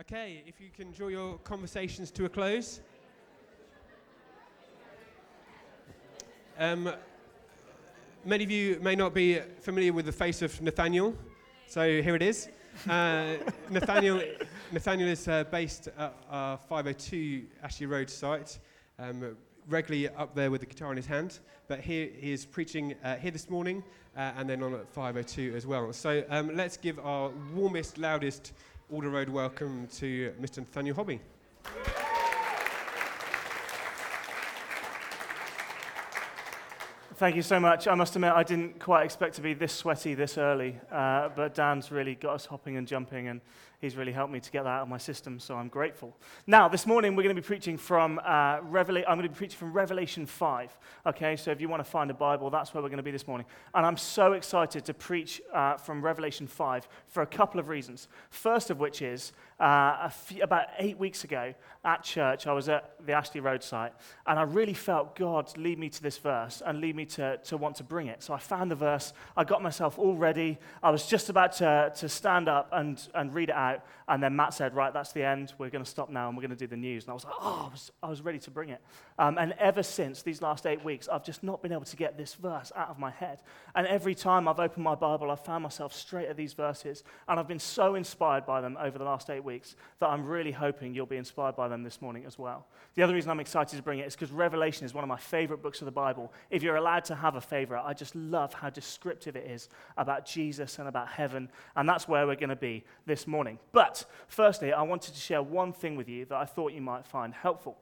Okay, if you can draw your conversations to a close. Um, many of you may not be familiar with the face of Nathaniel, so here it is. Uh, Nathaniel, Nathaniel is uh, based at our 502 Ashley Road site, um, regularly up there with the guitar in his hand. But here he is preaching uh, here this morning uh, and then on at 502 as well. So um, let's give our warmest, loudest Alder Road welcome to Mr. Nathaniel Hobby. Thank you so much. I must admit, I didn't quite expect to be this sweaty this early, uh, but Dan's really got us hopping and jumping, and he's really helped me to get that out of my system, so I'm grateful. Now, this morning we're going to be preaching from uh, Revela- I'm going to be preaching from Revelation 5. Okay, so if you want to find a Bible, that's where we're going to be this morning. And I'm so excited to preach uh, from Revelation 5 for a couple of reasons. First of which is uh, few, about eight weeks ago at church, I was at the Ashley Road site, and I really felt God lead me to this verse and lead me to, to want to bring it. So I found the verse, I got myself all ready. I was just about to, to stand up and, and read it out, and then Matt said, Right, that's the end. We're going to stop now and we're going to do the news. And I was like, Oh, I was, I was ready to bring it. Um, and ever since these last eight weeks, I've just not been able to get this verse out of my head. And every time I've opened my Bible, I've found myself straight at these verses, and I've been so inspired by them over the last eight weeks that I'm really hoping you'll be inspired by them this morning as well. The other reason I'm excited to bring it is because Revelation is one of my favorite books of the Bible. If you're allowed to have a favorite, I just love how descriptive it is about Jesus and about heaven, and that's where we're going to be this morning. But firstly, I wanted to share one thing with you that I thought you might find helpful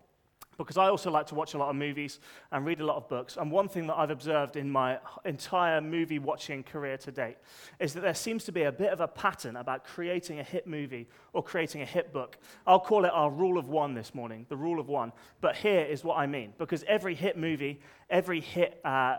because I also like to watch a lot of movies and read a lot of books. And one thing that I've observed in my entire movie watching career to date is that there seems to be a bit of a pattern about creating a hit movie or creating a hit book. I'll call it our rule of one this morning, the rule of one. But here is what I mean because every hit movie, every hit uh,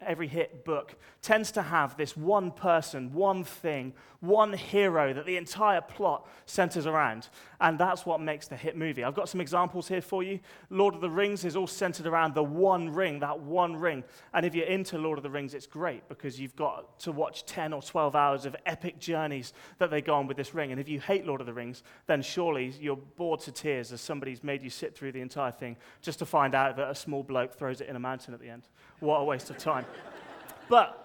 every hit book tends to have this one person, one thing, one hero that the entire plot centers around. And that's what makes the hit movie. I've got some examples here for you. Lord of the Rings is all centered around the one ring, that one ring. And if you're into Lord of the Rings, it's great because you've got to watch 10 or 12 hours of epic journeys that they go on with this ring. And if you hate Lord of the Rings, then surely you're bored to tears as somebody's made you sit through the entire thing just to find out that a small bloke throws it in a mountain at the end. What a waste of time. But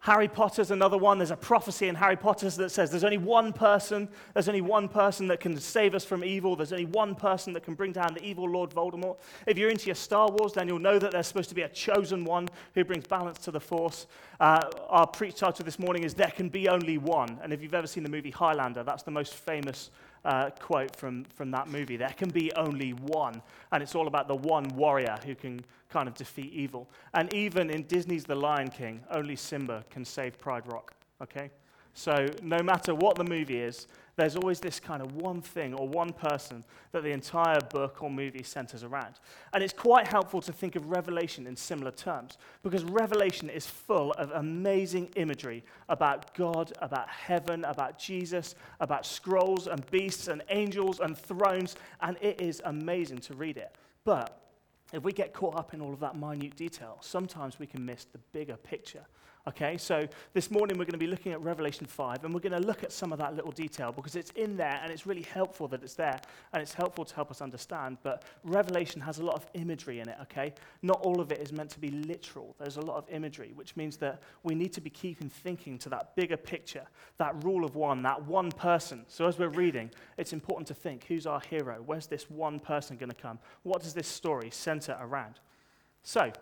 Harry Potter's another one. There's a prophecy in Harry Potter that says there's only one person, there's only one person that can save us from evil. There's only one person that can bring down the evil Lord Voldemort. If you're into your Star Wars, then you'll know that there's supposed to be a chosen one who brings balance to the Force. Uh, our preach title this morning is There Can Be Only One. And if you've ever seen the movie Highlander, that's the most famous uh, quote from, from that movie. There can be only one. And it's all about the one warrior who can kind of defeat evil. And even in Disney's The Lion King, only Simba can save Pride Rock. Okay? So no matter what the movie is, there's always this kind of one thing or one person that the entire book or movie centers around. And it's quite helpful to think of Revelation in similar terms because Revelation is full of amazing imagery about God, about heaven, about Jesus, about scrolls and beasts and angels and thrones, and it is amazing to read it. But if we get caught up in all of that minute detail, sometimes we can miss the bigger picture Okay, so this morning we're going to be looking at Revelation 5, and we're going to look at some of that little detail because it's in there and it's really helpful that it's there and it's helpful to help us understand. But Revelation has a lot of imagery in it, okay? Not all of it is meant to be literal. There's a lot of imagery, which means that we need to be keeping thinking to that bigger picture, that rule of one, that one person. So as we're reading, it's important to think who's our hero? Where's this one person going to come? What does this story center around? So,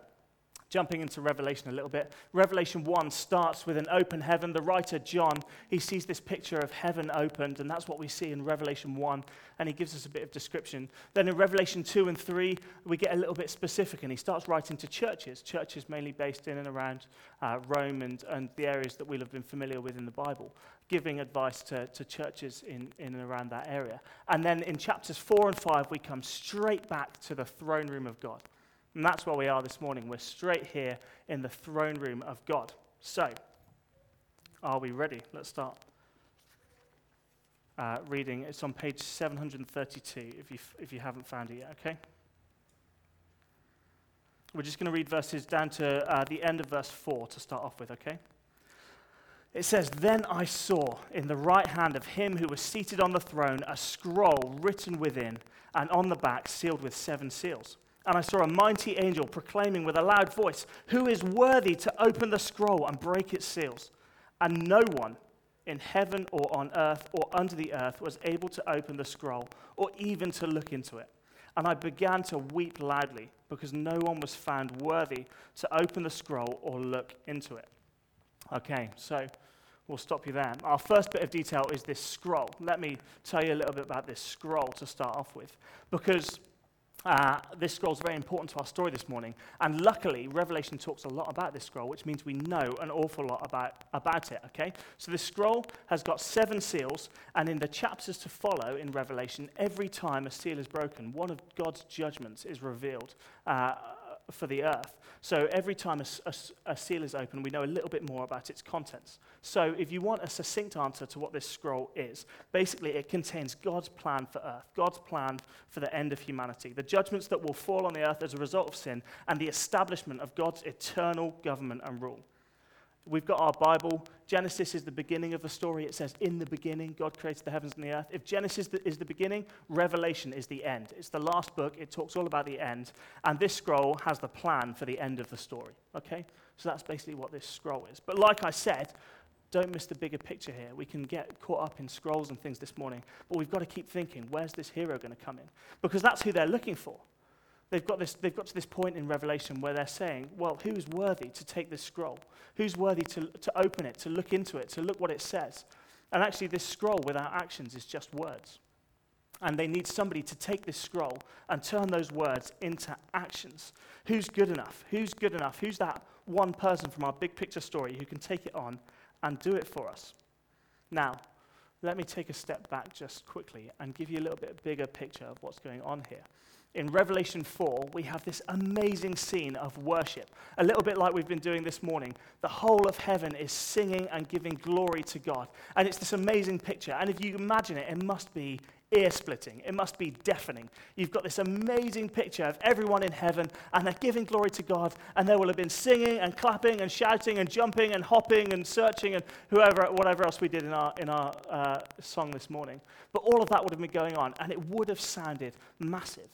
Jumping into Revelation a little bit. Revelation 1 starts with an open heaven. The writer, John, he sees this picture of heaven opened, and that's what we see in Revelation 1, and he gives us a bit of description. Then in Revelation 2 and 3, we get a little bit specific, and he starts writing to churches, churches mainly based in and around uh, Rome and, and the areas that we'll have been familiar with in the Bible, giving advice to, to churches in, in and around that area. And then in chapters 4 and 5, we come straight back to the throne room of God. And that's where we are this morning. We're straight here in the throne room of God. So, are we ready? Let's start. Uh, reading. It's on page 732 if you, if you haven't found it yet, okay? We're just going to read verses down to uh, the end of verse 4 to start off with, okay? It says, Then I saw in the right hand of him who was seated on the throne a scroll written within, and on the back sealed with seven seals. And I saw a mighty angel proclaiming with a loud voice, Who is worthy to open the scroll and break its seals? And no one in heaven or on earth or under the earth was able to open the scroll or even to look into it. And I began to weep loudly because no one was found worthy to open the scroll or look into it. Okay, so we'll stop you there. Our first bit of detail is this scroll. Let me tell you a little bit about this scroll to start off with. Because uh, this scroll is very important to our story this morning. And luckily, Revelation talks a lot about this scroll, which means we know an awful lot about, about it, okay? So this scroll has got seven seals, and in the chapters to follow in Revelation, every time a seal is broken, one of God's judgments is revealed. Uh, for the earth. So every time a, a, a, seal is open, we know a little bit more about its contents. So if you want a succinct answer to what this scroll is, basically it contains God's plan for earth, God's plan for the end of humanity, the judgments that will fall on the earth as a result of sin, and the establishment of God's eternal government and rule. We've got our Bible. Genesis is the beginning of the story. It says, In the beginning, God created the heavens and the earth. If Genesis is the beginning, Revelation is the end. It's the last book. It talks all about the end. And this scroll has the plan for the end of the story. Okay? So that's basically what this scroll is. But like I said, don't miss the bigger picture here. We can get caught up in scrolls and things this morning, but we've got to keep thinking, where's this hero going to come in? Because that's who they're looking for. They've got, this, they've got to this point in Revelation where they're saying, well, who's worthy to take this scroll? Who's worthy to, to open it, to look into it, to look what it says? And actually, this scroll without actions is just words. And they need somebody to take this scroll and turn those words into actions. Who's good enough? Who's good enough? Who's that one person from our big picture story who can take it on and do it for us? Now, let me take a step back just quickly and give you a little bit bigger picture of what's going on here in Revelation 4, we have this amazing scene of worship, a little bit like we've been doing this morning. The whole of heaven is singing and giving glory to God. And it's this amazing picture. And if you imagine it, it must be ear splitting, it must be deafening. You've got this amazing picture of everyone in heaven, and they're giving glory to God, and they will have been singing and clapping and shouting and jumping and hopping and searching and whoever, whatever else we did in our, in our uh, song this morning. But all of that would have been going on, and it would have sounded massive.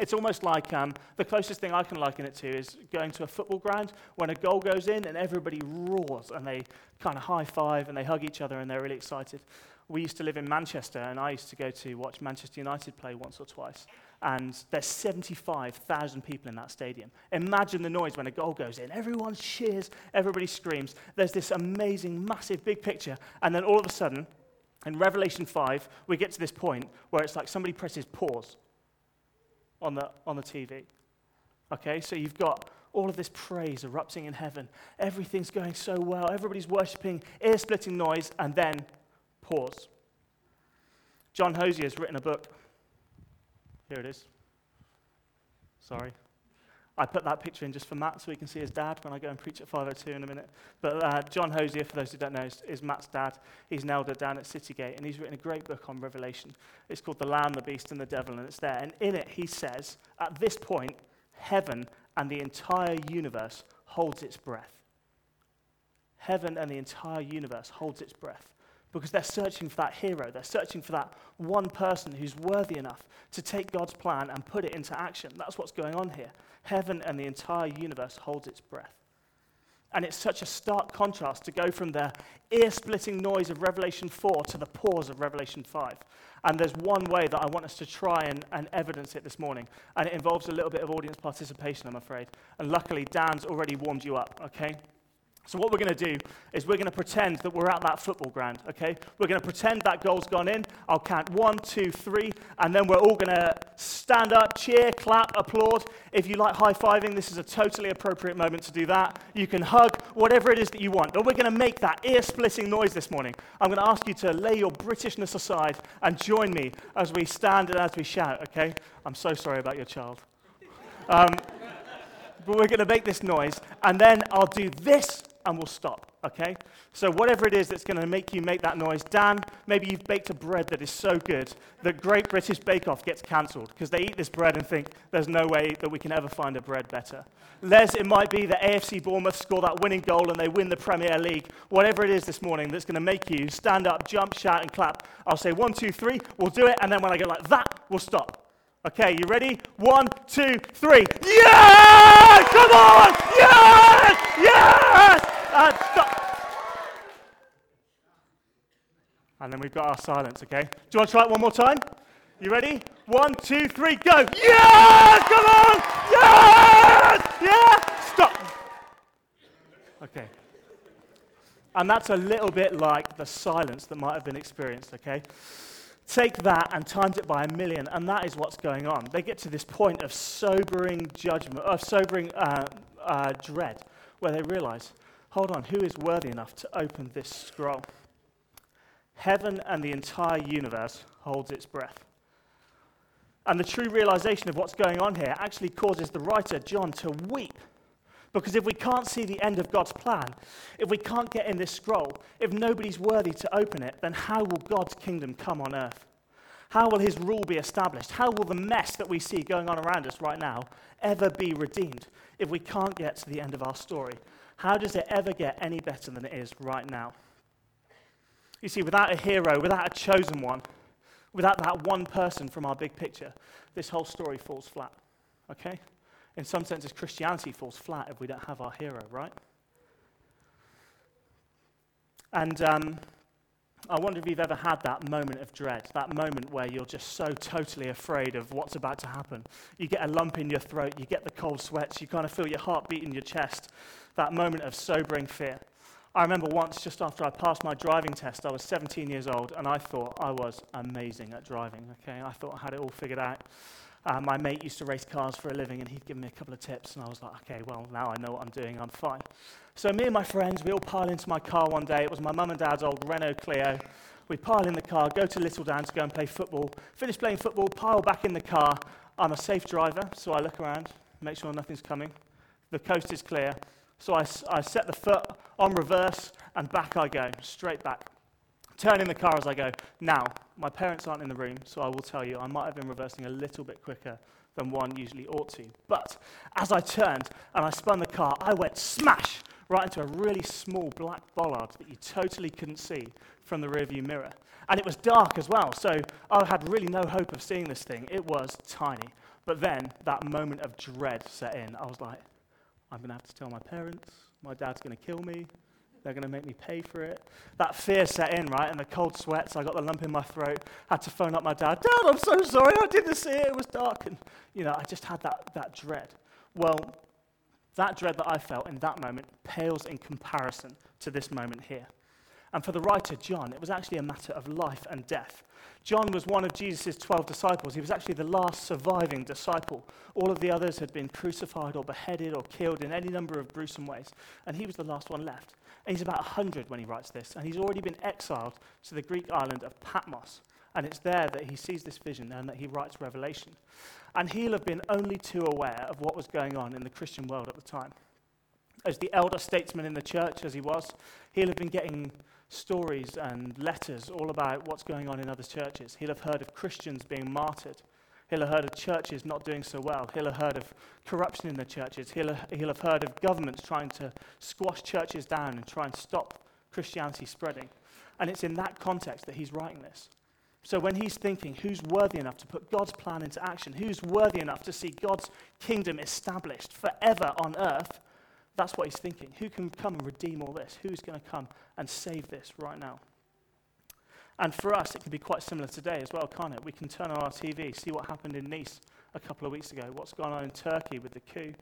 It's almost like um, the closest thing I can liken it to is going to a football ground when a goal goes in and everybody roars and they kind of high five and they hug each other and they're really excited. We used to live in Manchester and I used to go to watch Manchester United play once or twice. And there's 75,000 people in that stadium. Imagine the noise when a goal goes in. Everyone cheers, everybody screams. There's this amazing, massive, big picture. And then all of a sudden, in Revelation 5, we get to this point where it's like somebody presses pause on the, on the TV. Okay, so you've got all of this praise erupting in heaven. Everything's going so well. Everybody's worshiping, ear splitting noise, and then pause. John Hosier has written a book. Here it is. Sorry. I put that picture in just for Matt so he can see his dad when I go and preach at 502 in a minute. But uh, John Hosier, for those who don't know, is, is, Matt's dad. He's an elder down at Citygate, and he's written a great book on Revelation. It's called The Lamb, the Beast, and the Devil, and it's there. And in it, he says, at this point, heaven and the entire universe holds its breath. Heaven and the entire universe holds its breath because they're searching for that hero. They're searching for that one person who's worthy enough to take God's plan and put it into action. That's what's going on here heaven and the entire universe holds its breath. And it's such a stark contrast to go from the ear splitting noise of Revelation 4 to the pause of Revelation 5. And there's one way that I want us to try and, and evidence it this morning. And it involves a little bit of audience participation, I'm afraid. And luckily, Dan's already warmed you up, okay? So, what we're going to do is we're going to pretend that we're at that football ground, okay? We're going to pretend that goal's gone in. I'll count one, two, three, and then we're all going to stand up, cheer, clap, applaud. If you like high fiving, this is a totally appropriate moment to do that. You can hug, whatever it is that you want. But we're going to make that ear splitting noise this morning. I'm going to ask you to lay your Britishness aside and join me as we stand and as we shout, okay? I'm so sorry about your child. Um, but we're going to make this noise, and then I'll do this and we'll stop. okay? So, whatever it is that's going to make you make that noise, Dan, maybe you've baked a bread that is so good that Great British Bake Off gets cancelled because they eat this bread and think there's no way that we can ever find a bread better. Les, it might be that AFC Bournemouth score that winning goal and they win the Premier League. Whatever it is this morning that's going to make you stand up, jump, shout, and clap. I'll say one, two, three, we'll do it, and then when I go like that, we'll stop. Okay, you ready? One, two, three. Yeah! Come on! Yes! Yes! And stop. And then we've got our silence, okay? Do you want to try it one more time? You ready? One, two, three, go. Yes! Come on! Yes! Yeah! Stop. Okay. And that's a little bit like the silence that might have been experienced, okay? Take that and times it by a million, and that is what's going on. They get to this point of sobering judgment, of sobering uh, uh, dread, where they realize hold on, who is worthy enough to open this scroll? Heaven and the entire universe holds its breath. And the true realization of what's going on here actually causes the writer, John, to weep. Because if we can't see the end of God's plan, if we can't get in this scroll, if nobody's worthy to open it, then how will God's kingdom come on earth? How will his rule be established? How will the mess that we see going on around us right now ever be redeemed if we can't get to the end of our story? How does it ever get any better than it is right now? You see, without a hero, without a chosen one, without that one person from our big picture, this whole story falls flat. Okay? In some senses, Christianity falls flat if we don't have our hero, right? And um, I wonder if you've ever had that moment of dread, that moment where you're just so totally afraid of what's about to happen. You get a lump in your throat, you get the cold sweats, you kind of feel your heart beat in your chest, that moment of sobering fear. I remember once, just after I passed my driving test, I was 17 years old, and I thought I was amazing at driving. Okay, I thought I had it all figured out. Uh, my mate used to race cars for a living, and he'd give me a couple of tips, and I was like, okay, well, now I know what I'm doing, I'm fine. So me and my friends, we all pile into my car one day. It was my mum and dad's old Renault Clio. We pile in the car, go to Littledown to go and play football. Finish playing football, pile back in the car. I'm a safe driver, so I look around, make sure nothing's coming. The coast is clear. So I, I set the foot on reverse, and back I go, straight back. Turn in the car as I go. Now, my parents aren't in the room, so I will tell you I might have been reversing a little bit quicker than one usually ought to. But as I turned and I spun the car, I went smash right into a really small black bollard that you totally couldn't see from the rearview mirror. And it was dark as well, so I had really no hope of seeing this thing. It was tiny. But then that moment of dread set in. I was like, I'm going to have to tell my parents. My dad's going to kill me. They're going to make me pay for it. That fear set in, right? And the cold sweats. I got the lump in my throat. Had to phone up my dad. Dad, I'm so sorry. I didn't see it. It was dark. And, you know, I just had that, that dread. Well, that dread that I felt in that moment pales in comparison to this moment here. And for the writer, John, it was actually a matter of life and death. John was one of Jesus' 12 disciples. He was actually the last surviving disciple. All of the others had been crucified or beheaded or killed in any number of gruesome ways. And he was the last one left. And he's about 100 when he writes this. And he's already been exiled to the Greek island of Patmos. And it's there that he sees this vision and that he writes Revelation. And he'll have been only too aware of what was going on in the Christian world at the time. As the elder statesman in the church, as he was, he'll have been getting stories and letters all about what's going on in other churches. He'll have heard of Christians being martyred. He'll have heard of churches not doing so well. He'll have heard of corruption in the churches. He'll have, he'll have heard of governments trying to squash churches down and try and stop Christianity spreading. And it's in that context that he's writing this. So when he's thinking, who's worthy enough to put God's plan into action? Who's worthy enough to see God's kingdom established forever on earth? That's what he's thinking. Who can come and redeem all this? Who's going to come and save this right now? And for us, it can be quite similar today as well, can't it? We can turn on our TV, see what happened in Nice a couple of weeks ago, what's gone on in Turkey with the coup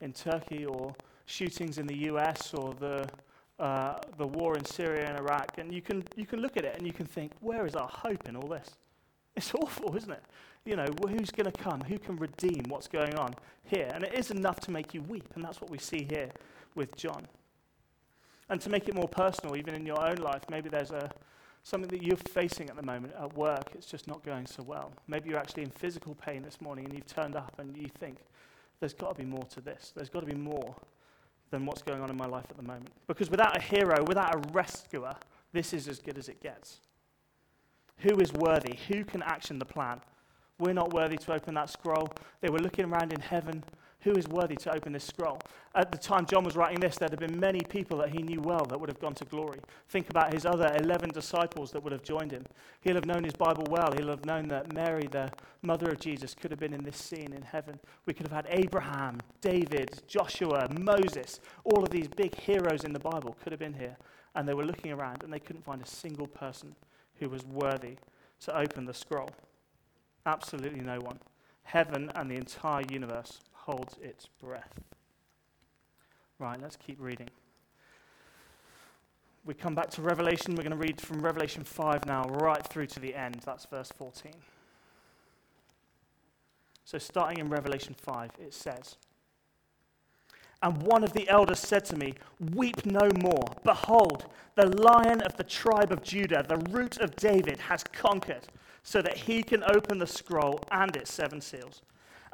in Turkey, or shootings in the US, or the uh, the war in Syria and Iraq, and you can, you can look at it and you can think, where is our hope in all this? It's awful, isn't it? You know, who's going to come? Who can redeem what's going on here? And it is enough to make you weep, and that's what we see here with John. And to make it more personal, even in your own life, maybe there's a, something that you're facing at the moment at work, it's just not going so well. Maybe you're actually in physical pain this morning and you've turned up and you think, there's got to be more to this. There's got to be more than what's going on in my life at the moment. Because without a hero, without a rescuer, this is as good as it gets. Who is worthy? Who can action the plan? We're not worthy to open that scroll. They were looking around in heaven. Who is worthy to open this scroll? At the time John was writing this, there'd have been many people that he knew well that would have gone to glory. Think about his other 11 disciples that would have joined him. He'll have known his Bible well. He'll have known that Mary, the mother of Jesus, could have been in this scene in heaven. We could have had Abraham, David, Joshua, Moses. All of these big heroes in the Bible could have been here. And they were looking around and they couldn't find a single person who was worthy to open the scroll. Absolutely no one. Heaven and the entire universe holds its breath. Right, let's keep reading. We come back to Revelation. We're going to read from Revelation 5 now, right through to the end. That's verse 14. So, starting in Revelation 5, it says, And one of the elders said to me, Weep no more. Behold, the lion of the tribe of Judah, the root of David, has conquered, so that he can open the scroll and its seven seals.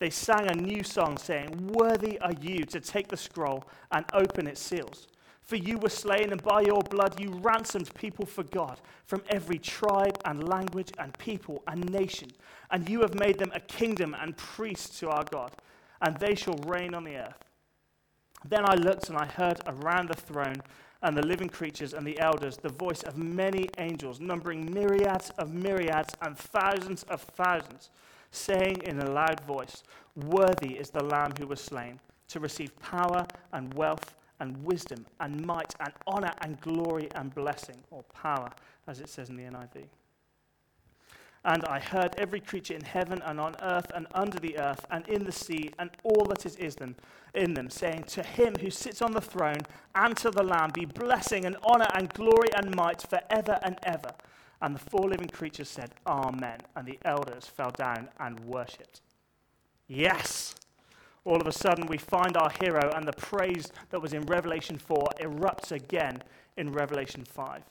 they sang a new song saying, Worthy are you to take the scroll and open its seals. For you were slain, and by your blood you ransomed people for God from every tribe and language and people and nation. And you have made them a kingdom and priests to our God, and they shall reign on the earth. Then I looked and I heard around the throne and the living creatures and the elders the voice of many angels, numbering myriads of myriads and thousands of thousands saying in a loud voice, Worthy is the Lamb who was slain to receive power and wealth and wisdom and might and honor and glory and blessing, or power, as it says in the NIV. And I heard every creature in heaven and on earth and under the earth and in the sea and all that is, them, in them, saying, To him who sits on the throne and to the Lamb be blessing and honor and glory and might forever and ever. And the four living creatures said, Amen. And the elders fell down and worshipped. Yes! All of a sudden, we find our hero, and the praise that was in Revelation 4 erupts again in Revelation 5.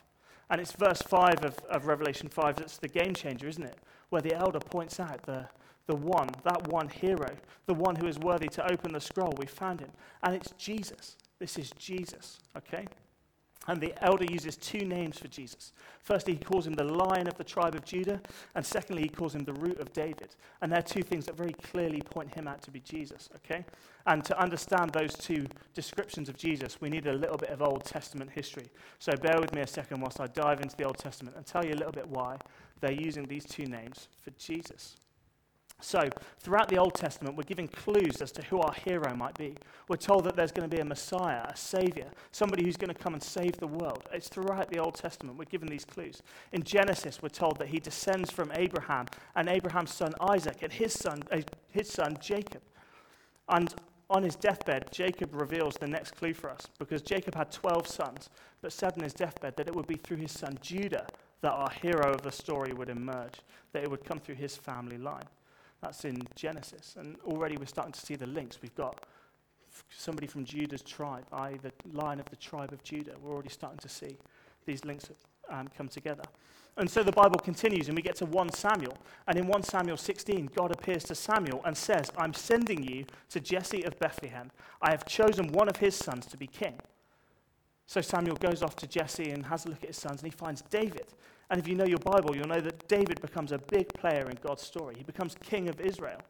And it's verse 5 of, of Revelation 5 that's the game changer, isn't it? Where the elder points out the, the one, that one hero, the one who is worthy to open the scroll. We found him. And it's Jesus. This is Jesus, okay? And the elder uses two names for Jesus. Firstly, he calls him the lion of the tribe of Judah, and secondly, he calls him the root of David. And they're two things that very clearly point him out to be Jesus, okay? And to understand those two descriptions of Jesus, we need a little bit of Old Testament history. So bear with me a second whilst I dive into the Old Testament and tell you a little bit why they're using these two names for Jesus. So, throughout the Old Testament, we're given clues as to who our hero might be. We're told that there's going to be a Messiah, a Savior, somebody who's going to come and save the world. It's throughout the Old Testament we're given these clues. In Genesis, we're told that he descends from Abraham and Abraham's son Isaac and his son, uh, his son Jacob. And on his deathbed, Jacob reveals the next clue for us because Jacob had 12 sons, but said on his deathbed that it would be through his son Judah that our hero of the story would emerge, that it would come through his family line. That's in Genesis. And already we're starting to see the links. We've got somebody from Judah's tribe, i.e., the line of the tribe of Judah. We're already starting to see these links um, come together. And so the Bible continues, and we get to 1 Samuel. And in 1 Samuel 16, God appears to Samuel and says, I'm sending you to Jesse of Bethlehem. I have chosen one of his sons to be king. So Samuel goes off to Jesse and has a look at his sons, and he finds David. And if you know your Bible, you'll know that David becomes a big player in God's story. He becomes king of Israel.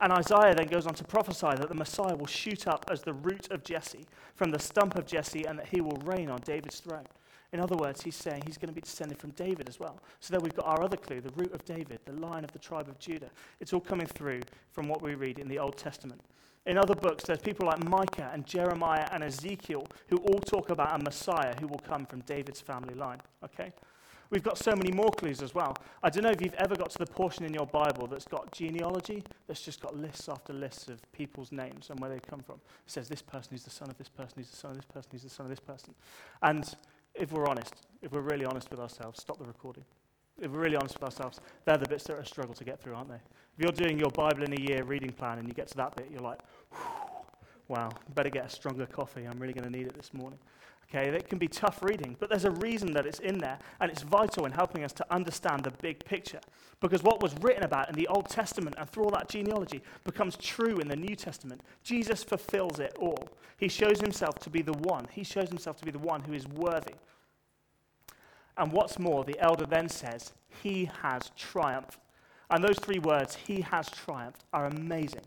And Isaiah then goes on to prophesy that the Messiah will shoot up as the root of Jesse, from the stump of Jesse, and that he will reign on David's throne. In other words, he's saying he's going to be descended from David as well. So there we've got our other clue, the root of David, the line of the tribe of Judah. It's all coming through from what we read in the Old Testament. In other books, there's people like Micah and Jeremiah and Ezekiel who all talk about a Messiah who will come from David's family line. Okay? We've got so many more clues as well. I don't know if you've ever got to the portion in your Bible that's got genealogy, that's just got lists after lists of people's names and where they come from. It says this person is the son of this person, he's the son of this person, he's the son of this person. And if we're honest, if we're really honest with ourselves, stop the recording. If we're really honest with ourselves, they're the bits that are a struggle to get through, aren't they? If you're doing your Bible in a year reading plan and you get to that bit, you're like, wow, better get a stronger coffee. I'm really going to need it this morning. Okay, it can be tough reading, but there's a reason that it's in there, and it's vital in helping us to understand the big picture. Because what was written about in the Old Testament and through all that genealogy becomes true in the New Testament. Jesus fulfills it all. He shows himself to be the one. He shows himself to be the one who is worthy. And what's more, the elder then says, He has triumphed. And those three words, He has triumphed, are amazing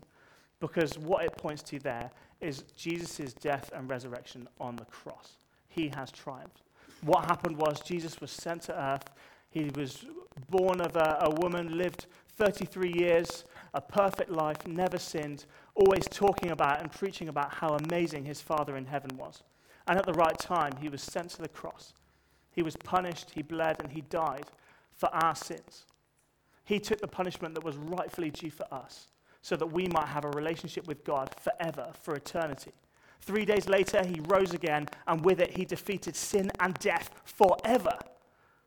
because what it points to there is Jesus' death and resurrection on the cross. He has triumphed. What happened was Jesus was sent to earth. He was born of a, a woman, lived 33 years, a perfect life, never sinned, always talking about and preaching about how amazing his Father in heaven was. And at the right time, he was sent to the cross. He was punished, he bled, and he died for our sins. He took the punishment that was rightfully due for us so that we might have a relationship with God forever, for eternity. Three days later, he rose again, and with it, he defeated sin and death forever.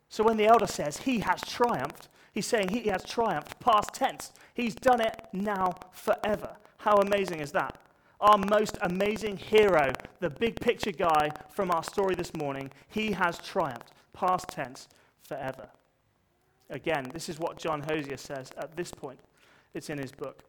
So when the elder says he has triumphed, he's saying he has triumphed, past tense. He's done it now forever. How amazing is that? Our most amazing hero, the big picture guy from our story this morning, he has triumphed, past tense, forever. Again, this is what John Hosier says at this point. It's in his book.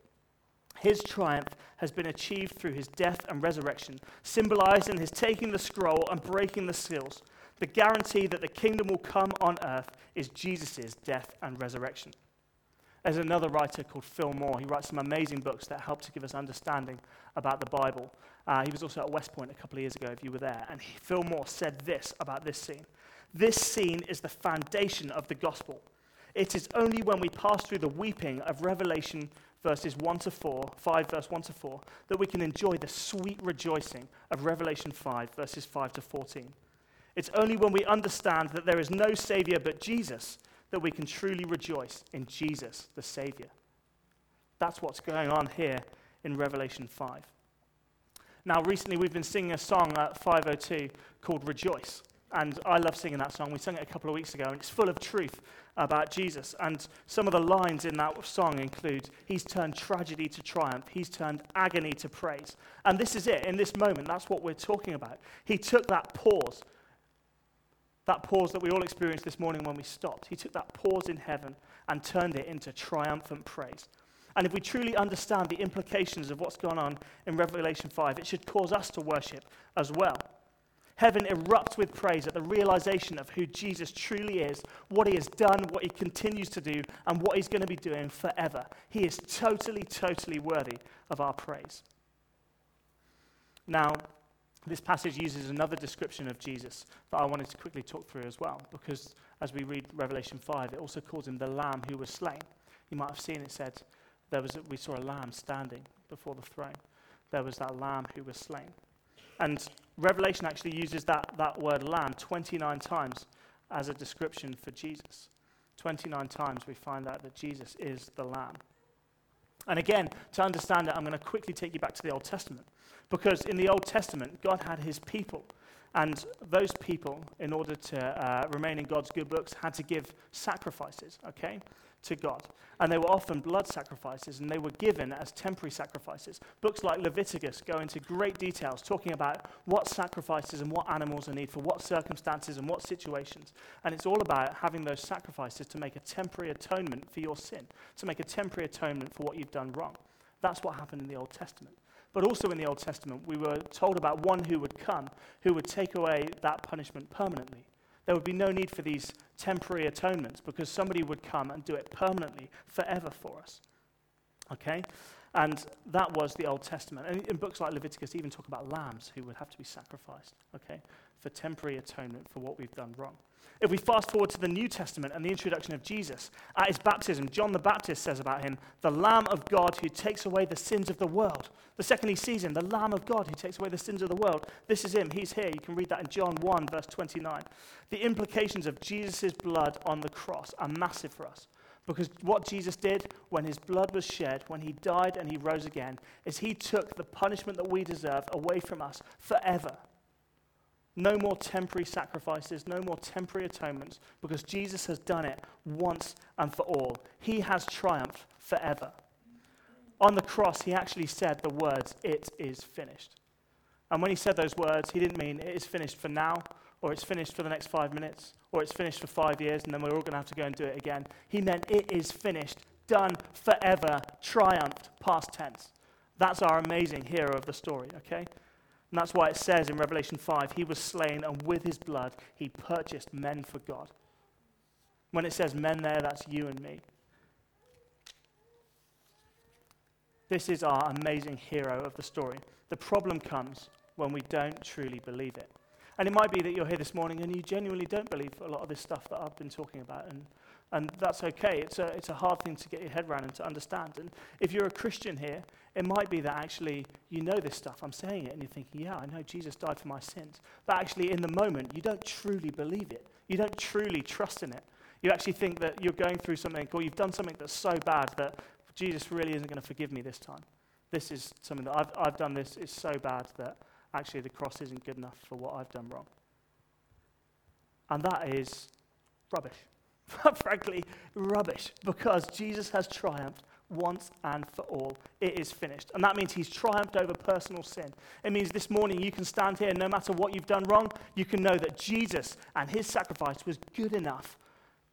His triumph has been achieved through his death and resurrection, symbolized in his taking the scroll and breaking the seals. The guarantee that the kingdom will come on earth is Jesus' death and resurrection. There's another writer called Phil Moore. He writes some amazing books that help to give us understanding about the Bible. Uh, he was also at West Point a couple of years ago, if you were there. And he, Phil Moore said this about this scene This scene is the foundation of the gospel. It is only when we pass through the weeping of Revelation verses 1 to 4, 5 verse 1 to 4, that we can enjoy the sweet rejoicing of Revelation 5 verses 5 to 14. It's only when we understand that there is no Savior but Jesus that we can truly rejoice in Jesus, the Savior. That's what's going on here in Revelation 5. Now, recently we've been singing a song at 502 called Rejoice. And I love singing that song. We sang it a couple of weeks ago, and it's full of truth about Jesus. And some of the lines in that song include He's turned tragedy to triumph, He's turned agony to praise. And this is it. In this moment, that's what we're talking about. He took that pause, that pause that we all experienced this morning when we stopped. He took that pause in heaven and turned it into triumphant praise. And if we truly understand the implications of what's gone on in Revelation 5, it should cause us to worship as well. Heaven erupts with praise at the realization of who Jesus truly is, what he has done, what he continues to do, and what he's going to be doing forever. He is totally, totally worthy of our praise. Now, this passage uses another description of Jesus that I wanted to quickly talk through as well, because as we read Revelation 5, it also calls him the Lamb who was slain. You might have seen it said, there was we saw a lamb standing before the throne. There was that lamb who was slain. And Revelation actually uses that, that word lamb 29 times as a description for Jesus. 29 times we find out that Jesus is the lamb. And again, to understand it, I'm going to quickly take you back to the Old Testament. Because in the Old Testament, God had his people. And those people, in order to uh, remain in God's good books, had to give sacrifices, okay? To God. And they were often blood sacrifices, and they were given as temporary sacrifices. Books like Leviticus go into great details talking about what sacrifices and what animals are needed for what circumstances and what situations. And it's all about having those sacrifices to make a temporary atonement for your sin, to make a temporary atonement for what you've done wrong. That's what happened in the Old Testament. But also in the Old Testament, we were told about one who would come, who would take away that punishment permanently there would be no need for these temporary atonements because somebody would come and do it permanently, forever for us. Okay? And that was the Old Testament. And in books like Leviticus, even talk about lambs who would have to be sacrificed, okay, for temporary atonement for what we've done wrong. If we fast forward to the New Testament and the introduction of Jesus, at his baptism, John the Baptist says about him, the Lamb of God who takes away the sins of the world. The second he sees him, the Lamb of God who takes away the sins of the world. This is him. He's here. You can read that in John 1, verse 29. The implications of Jesus' blood on the cross are massive for us. Because what Jesus did when his blood was shed, when he died and he rose again, is he took the punishment that we deserve away from us forever. No more temporary sacrifices, no more temporary atonements, because Jesus has done it once and for all. He has triumphed forever. On the cross, he actually said the words, It is finished. And when he said those words, he didn't mean it is finished for now, or it's finished for the next five minutes, or it's finished for five years, and then we're all going to have to go and do it again. He meant it is finished, done forever, triumphed, past tense. That's our amazing hero of the story, okay? And that's why it says in Revelation 5 he was slain, and with his blood he purchased men for God. When it says men there, that's you and me. This is our amazing hero of the story. The problem comes when we don't truly believe it. And it might be that you're here this morning and you genuinely don't believe a lot of this stuff that I've been talking about. And, and that's okay. It's a, it's a hard thing to get your head around and to understand. And if you're a Christian here, it might be that actually you know this stuff. I'm saying it and you're thinking, yeah, I know Jesus died for my sins. But actually, in the moment, you don't truly believe it. You don't truly trust in it. You actually think that you're going through something or you've done something that's so bad that Jesus really isn't going to forgive me this time. This is something that I've, I've done this is so bad that actually the cross isn't good enough for what I've done wrong. And that is rubbish. Frankly, rubbish, because Jesus has triumphed once and for all. It is finished. And that means he's triumphed over personal sin. It means this morning you can stand here, no matter what you've done wrong, you can know that Jesus and his sacrifice was good enough,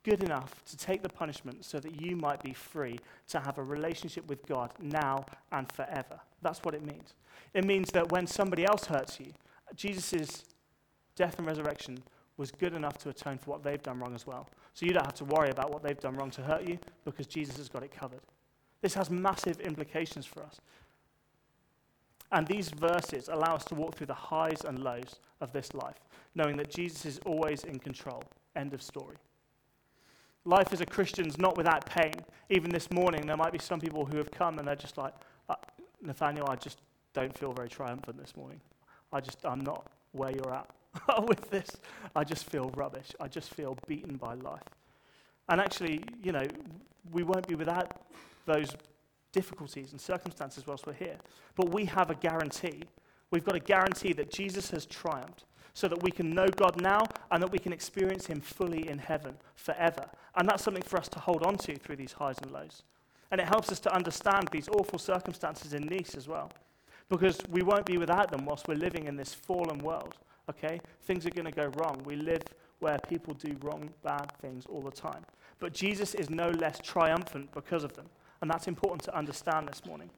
good enough to take the punishment so that you might be free to have a relationship with God now and forever. That's what it means. It means that when somebody else hurts you, Jesus' death and resurrection was good enough to atone for what they've done wrong as well. So you don't have to worry about what they've done wrong to hurt you because Jesus has got it covered. This has massive implications for us. And these verses allow us to walk through the highs and lows of this life, knowing that Jesus is always in control. End of story. Life as a Christian is not without pain. Even this morning, there might be some people who have come and they're just like, uh, Nathaniel, I just don't feel very triumphant this morning. I just, I'm not where you're at with this. I just feel rubbish. I just feel beaten by life. And actually, you know, we won't be without those difficulties and circumstances whilst we're here. But we have a guarantee. We've got a guarantee that Jesus has triumphed so that we can know God now and that we can experience Him fully in heaven forever. And that's something for us to hold on to through these highs and lows. And it helps us to understand these awful circumstances in Nice as well. Because we won't be without them whilst we're living in this fallen world. Okay? Things are going to go wrong. We live where people do wrong, bad things all the time. But Jesus is no less triumphant because of them. And that's important to understand this morning.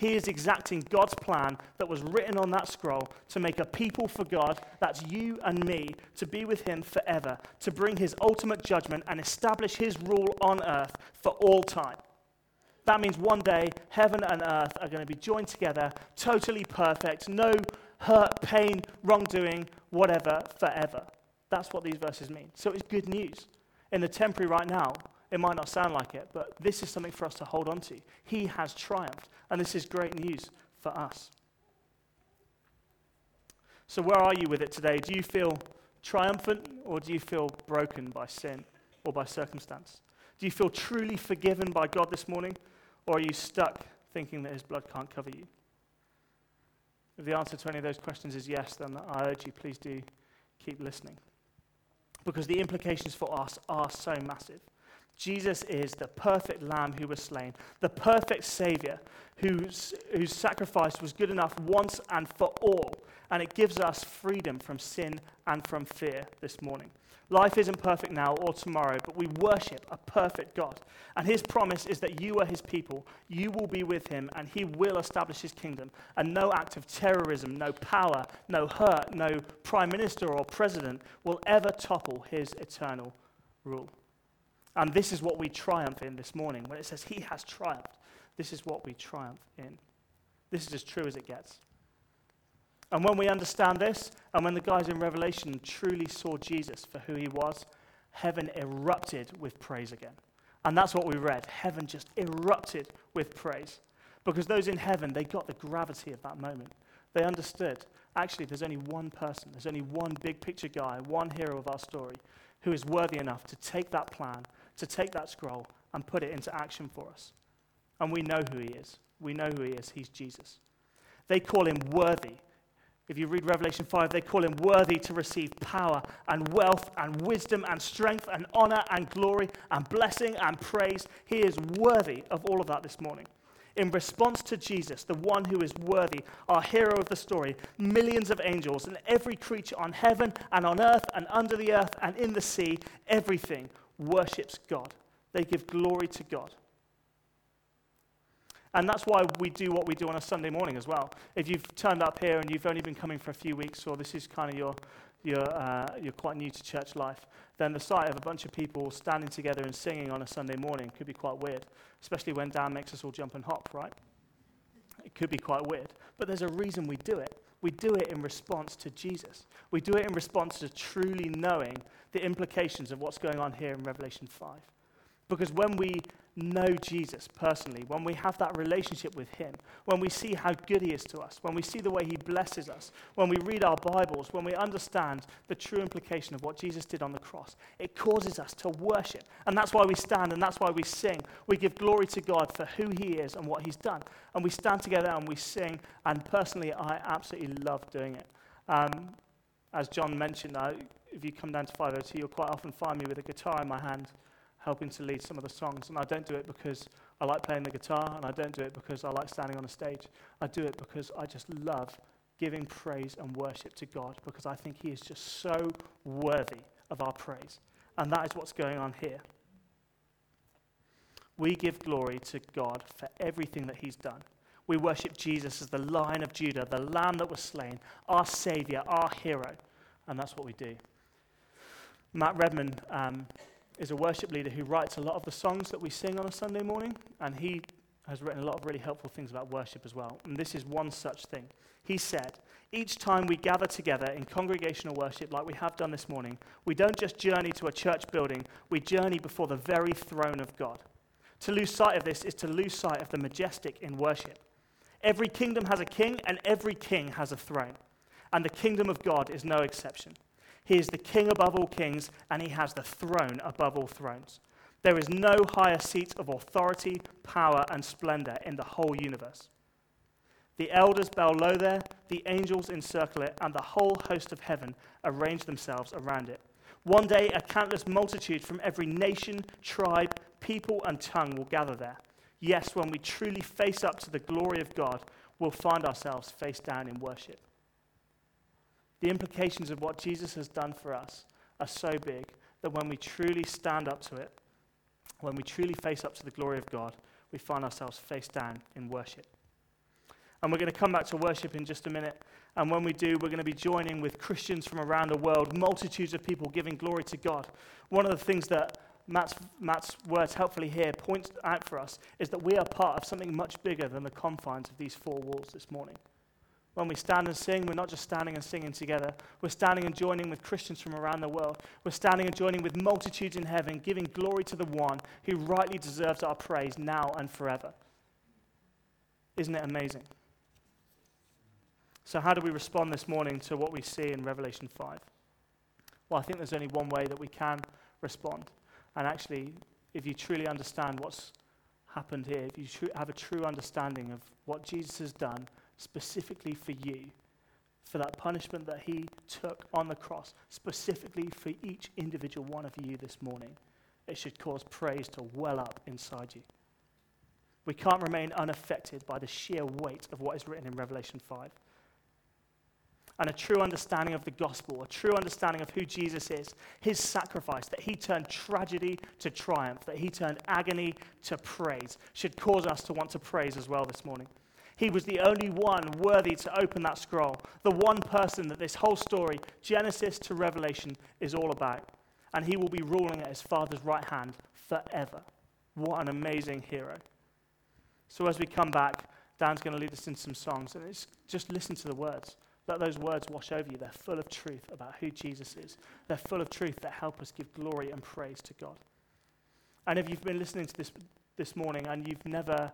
He is exacting God's plan that was written on that scroll to make a people for God, that's you and me, to be with Him forever, to bring His ultimate judgment and establish His rule on earth for all time. That means one day heaven and earth are going to be joined together, totally perfect, no hurt, pain, wrongdoing, whatever, forever. That's what these verses mean. So it's good news. In the temporary right now, it might not sound like it, but this is something for us to hold on to. He has triumphed, and this is great news for us. So, where are you with it today? Do you feel triumphant, or do you feel broken by sin or by circumstance? Do you feel truly forgiven by God this morning, or are you stuck thinking that His blood can't cover you? If the answer to any of those questions is yes, then I urge you, please do keep listening. Because the implications for us are so massive. Jesus is the perfect lamb who was slain, the perfect savior whose, whose sacrifice was good enough once and for all. And it gives us freedom from sin and from fear this morning. Life isn't perfect now or tomorrow, but we worship a perfect God. And his promise is that you are his people, you will be with him, and he will establish his kingdom. And no act of terrorism, no power, no hurt, no prime minister or president will ever topple his eternal rule. And this is what we triumph in this morning. When it says he has triumphed, this is what we triumph in. This is as true as it gets. And when we understand this, and when the guys in Revelation truly saw Jesus for who he was, heaven erupted with praise again. And that's what we read. Heaven just erupted with praise. Because those in heaven, they got the gravity of that moment. They understood actually, there's only one person, there's only one big picture guy, one hero of our story who is worthy enough to take that plan, to take that scroll, and put it into action for us. And we know who he is. We know who he is. He's Jesus. They call him worthy If you read Revelation 5, they call him worthy to receive power and wealth and wisdom and strength and honor and glory and blessing and praise. He is worthy of all of that this morning. In response to Jesus, the one who is worthy, our hero of the story, millions of angels and every creature on heaven and on earth and under the earth and in the sea, everything worships God. They give glory to God. And that's why we do what we do on a Sunday morning as well. If you've turned up here and you've only been coming for a few weeks, or this is kind of your, your uh, you're quite new to church life, then the sight of a bunch of people standing together and singing on a Sunday morning could be quite weird, especially when Dan makes us all jump and hop, right? It could be quite weird. But there's a reason we do it. We do it in response to Jesus. We do it in response to truly knowing the implications of what's going on here in Revelation 5. Because when we know Jesus personally, when we have that relationship with Him, when we see how good He is to us, when we see the way He blesses us, when we read our Bibles, when we understand the true implication of what Jesus did on the cross, it causes us to worship. And that's why we stand and that's why we sing. We give glory to God for who He is and what He's done. And we stand together and we sing. And personally, I absolutely love doing it. Um, as John mentioned, if you come down to 502, you'll quite often find me with a guitar in my hand helping to lead some of the songs. And I don't do it because I like playing the guitar, and I don't do it because I like standing on a stage. I do it because I just love giving praise and worship to God because I think He is just so worthy of our praise. And that is what's going on here. We give glory to God for everything that He's done. We worship Jesus as the Lion of Judah, the Lamb that was slain, our Savior, our hero. And that's what we do. Matt Redman um, is a worship leader who writes a lot of the songs that we sing on a Sunday morning, and he has written a lot of really helpful things about worship as well. And this is one such thing. He said, Each time we gather together in congregational worship, like we have done this morning, we don't just journey to a church building, we journey before the very throne of God. To lose sight of this is to lose sight of the majestic in worship. Every kingdom has a king, and every king has a throne. And the kingdom of God is no exception. He is the king above all kings, and he has the throne above all thrones. There is no higher seat of authority, power, and splendor in the whole universe. The elders bow low there, the angels encircle it, and the whole host of heaven arrange themselves around it. One day, a countless multitude from every nation, tribe, people, and tongue will gather there. Yes, when we truly face up to the glory of God, we'll find ourselves face down in worship. The implications of what Jesus has done for us are so big that when we truly stand up to it, when we truly face up to the glory of God, we find ourselves face down in worship. And we're going to come back to worship in just a minute. And when we do, we're going to be joining with Christians from around the world, multitudes of people giving glory to God. One of the things that Matt's, Matt's words helpfully here points out for us is that we are part of something much bigger than the confines of these four walls this morning. When we stand and sing, we're not just standing and singing together. We're standing and joining with Christians from around the world. We're standing and joining with multitudes in heaven, giving glory to the one who rightly deserves our praise now and forever. Isn't it amazing? So, how do we respond this morning to what we see in Revelation 5? Well, I think there's only one way that we can respond. And actually, if you truly understand what's happened here, if you have a true understanding of what Jesus has done specifically for you, for that punishment that he took on the cross, specifically for each individual one of you this morning, it should cause praise to well up inside you. We can't remain unaffected by the sheer weight of what is written in Revelation 5. And a true understanding of the gospel, a true understanding of who Jesus is, his sacrifice, that he turned tragedy to triumph, that he turned agony to praise, should cause us to want to praise as well this morning. He was the only one worthy to open that scroll, the one person that this whole story, Genesis to Revelation, is all about. And he will be ruling at his Father's right hand forever. What an amazing hero. So, as we come back, Dan's going to lead us in some songs, and it's just listen to the words. Let those words wash over you. They're full of truth about who Jesus is. They're full of truth that help us give glory and praise to God. And if you've been listening to this this morning and you've never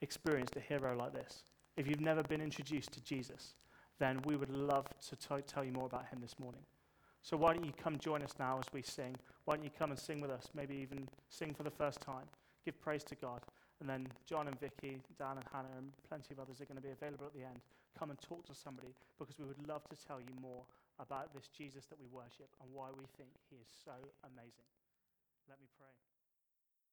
experienced a hero like this, if you've never been introduced to Jesus, then we would love to t- tell you more about him this morning. So why don't you come join us now as we sing? Why don't you come and sing with us? Maybe even sing for the first time. Give praise to God. And then John and Vicky, Dan and Hannah, and plenty of others are going to be available at the end. Come and talk to somebody because we would love to tell you more about this Jesus that we worship and why we think he is so amazing. Let me pray.